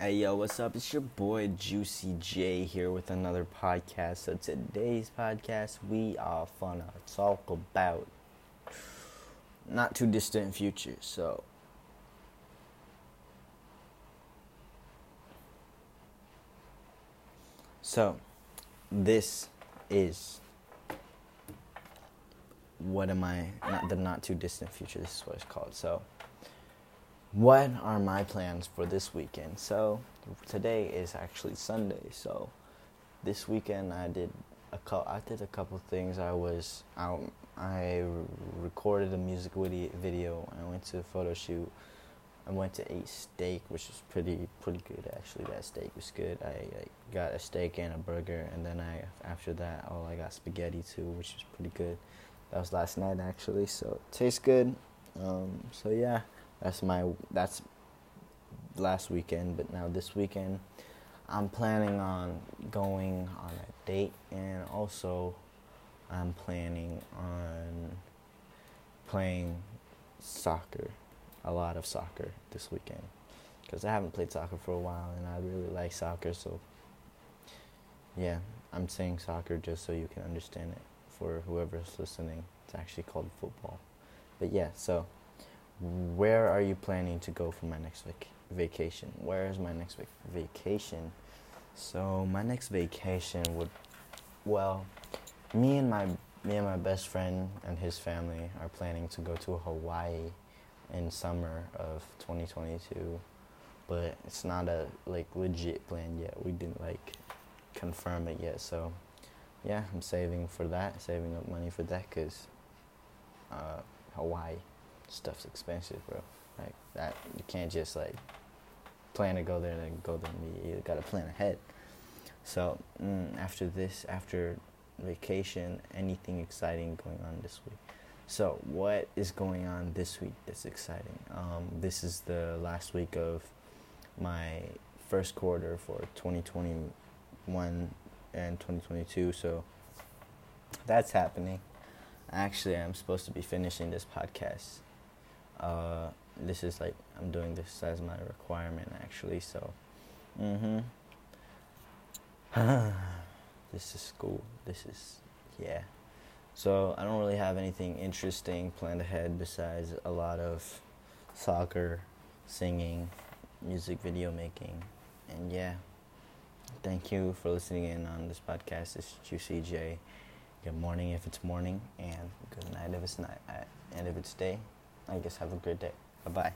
Hey yo, what's up? It's your boy Juicy J here with another podcast. So today's podcast we are gonna talk about not too distant future. So So this is what am I not the not too distant future, this is what it's called. So what are my plans for this weekend? So today is actually Sunday. So this weekend I did a co- I did a couple things. I was out. I recorded a music video. I went to a photo shoot. I went to eat steak, which was pretty pretty good actually. That steak was good. I, I got a steak and a burger, and then I after that, oh, I got spaghetti too, which was pretty good. That was last night actually, so it tastes good. Um, so yeah. That's my that's last weekend, but now this weekend I'm planning on going on a date and also I'm planning on playing soccer, a lot of soccer this weekend because I haven't played soccer for a while and I really like soccer, so yeah, I'm saying soccer just so you can understand it for whoever's listening. It's actually called football. But yeah, so where are you planning to go for my next vac- vacation? Where is my next vac- vacation? So my next vacation would, well, me and my me and my best friend and his family are planning to go to Hawaii in summer of 2022, but it's not a like legit plan yet. We didn't like confirm it yet, so yeah, I'm saving for that, saving up money for that, cause uh, Hawaii stuff's expensive, bro. Like that, you can't just like plan to go there and then go there. You gotta plan ahead. So mm, after this, after vacation, anything exciting going on this week? So what is going on this week that's exciting? Um, this is the last week of my first quarter for 2021 and 2022. So that's happening. Actually, I'm supposed to be finishing this podcast uh, this is like I'm doing this as my requirement actually. So, mhm. this is school. This is yeah. So I don't really have anything interesting planned ahead besides a lot of soccer, singing, music video making, and yeah. Thank you for listening in on this podcast. It's Juicy J. Good morning if it's morning, and good night if it's night, and if it's day. I guess have a great day. Bye bye.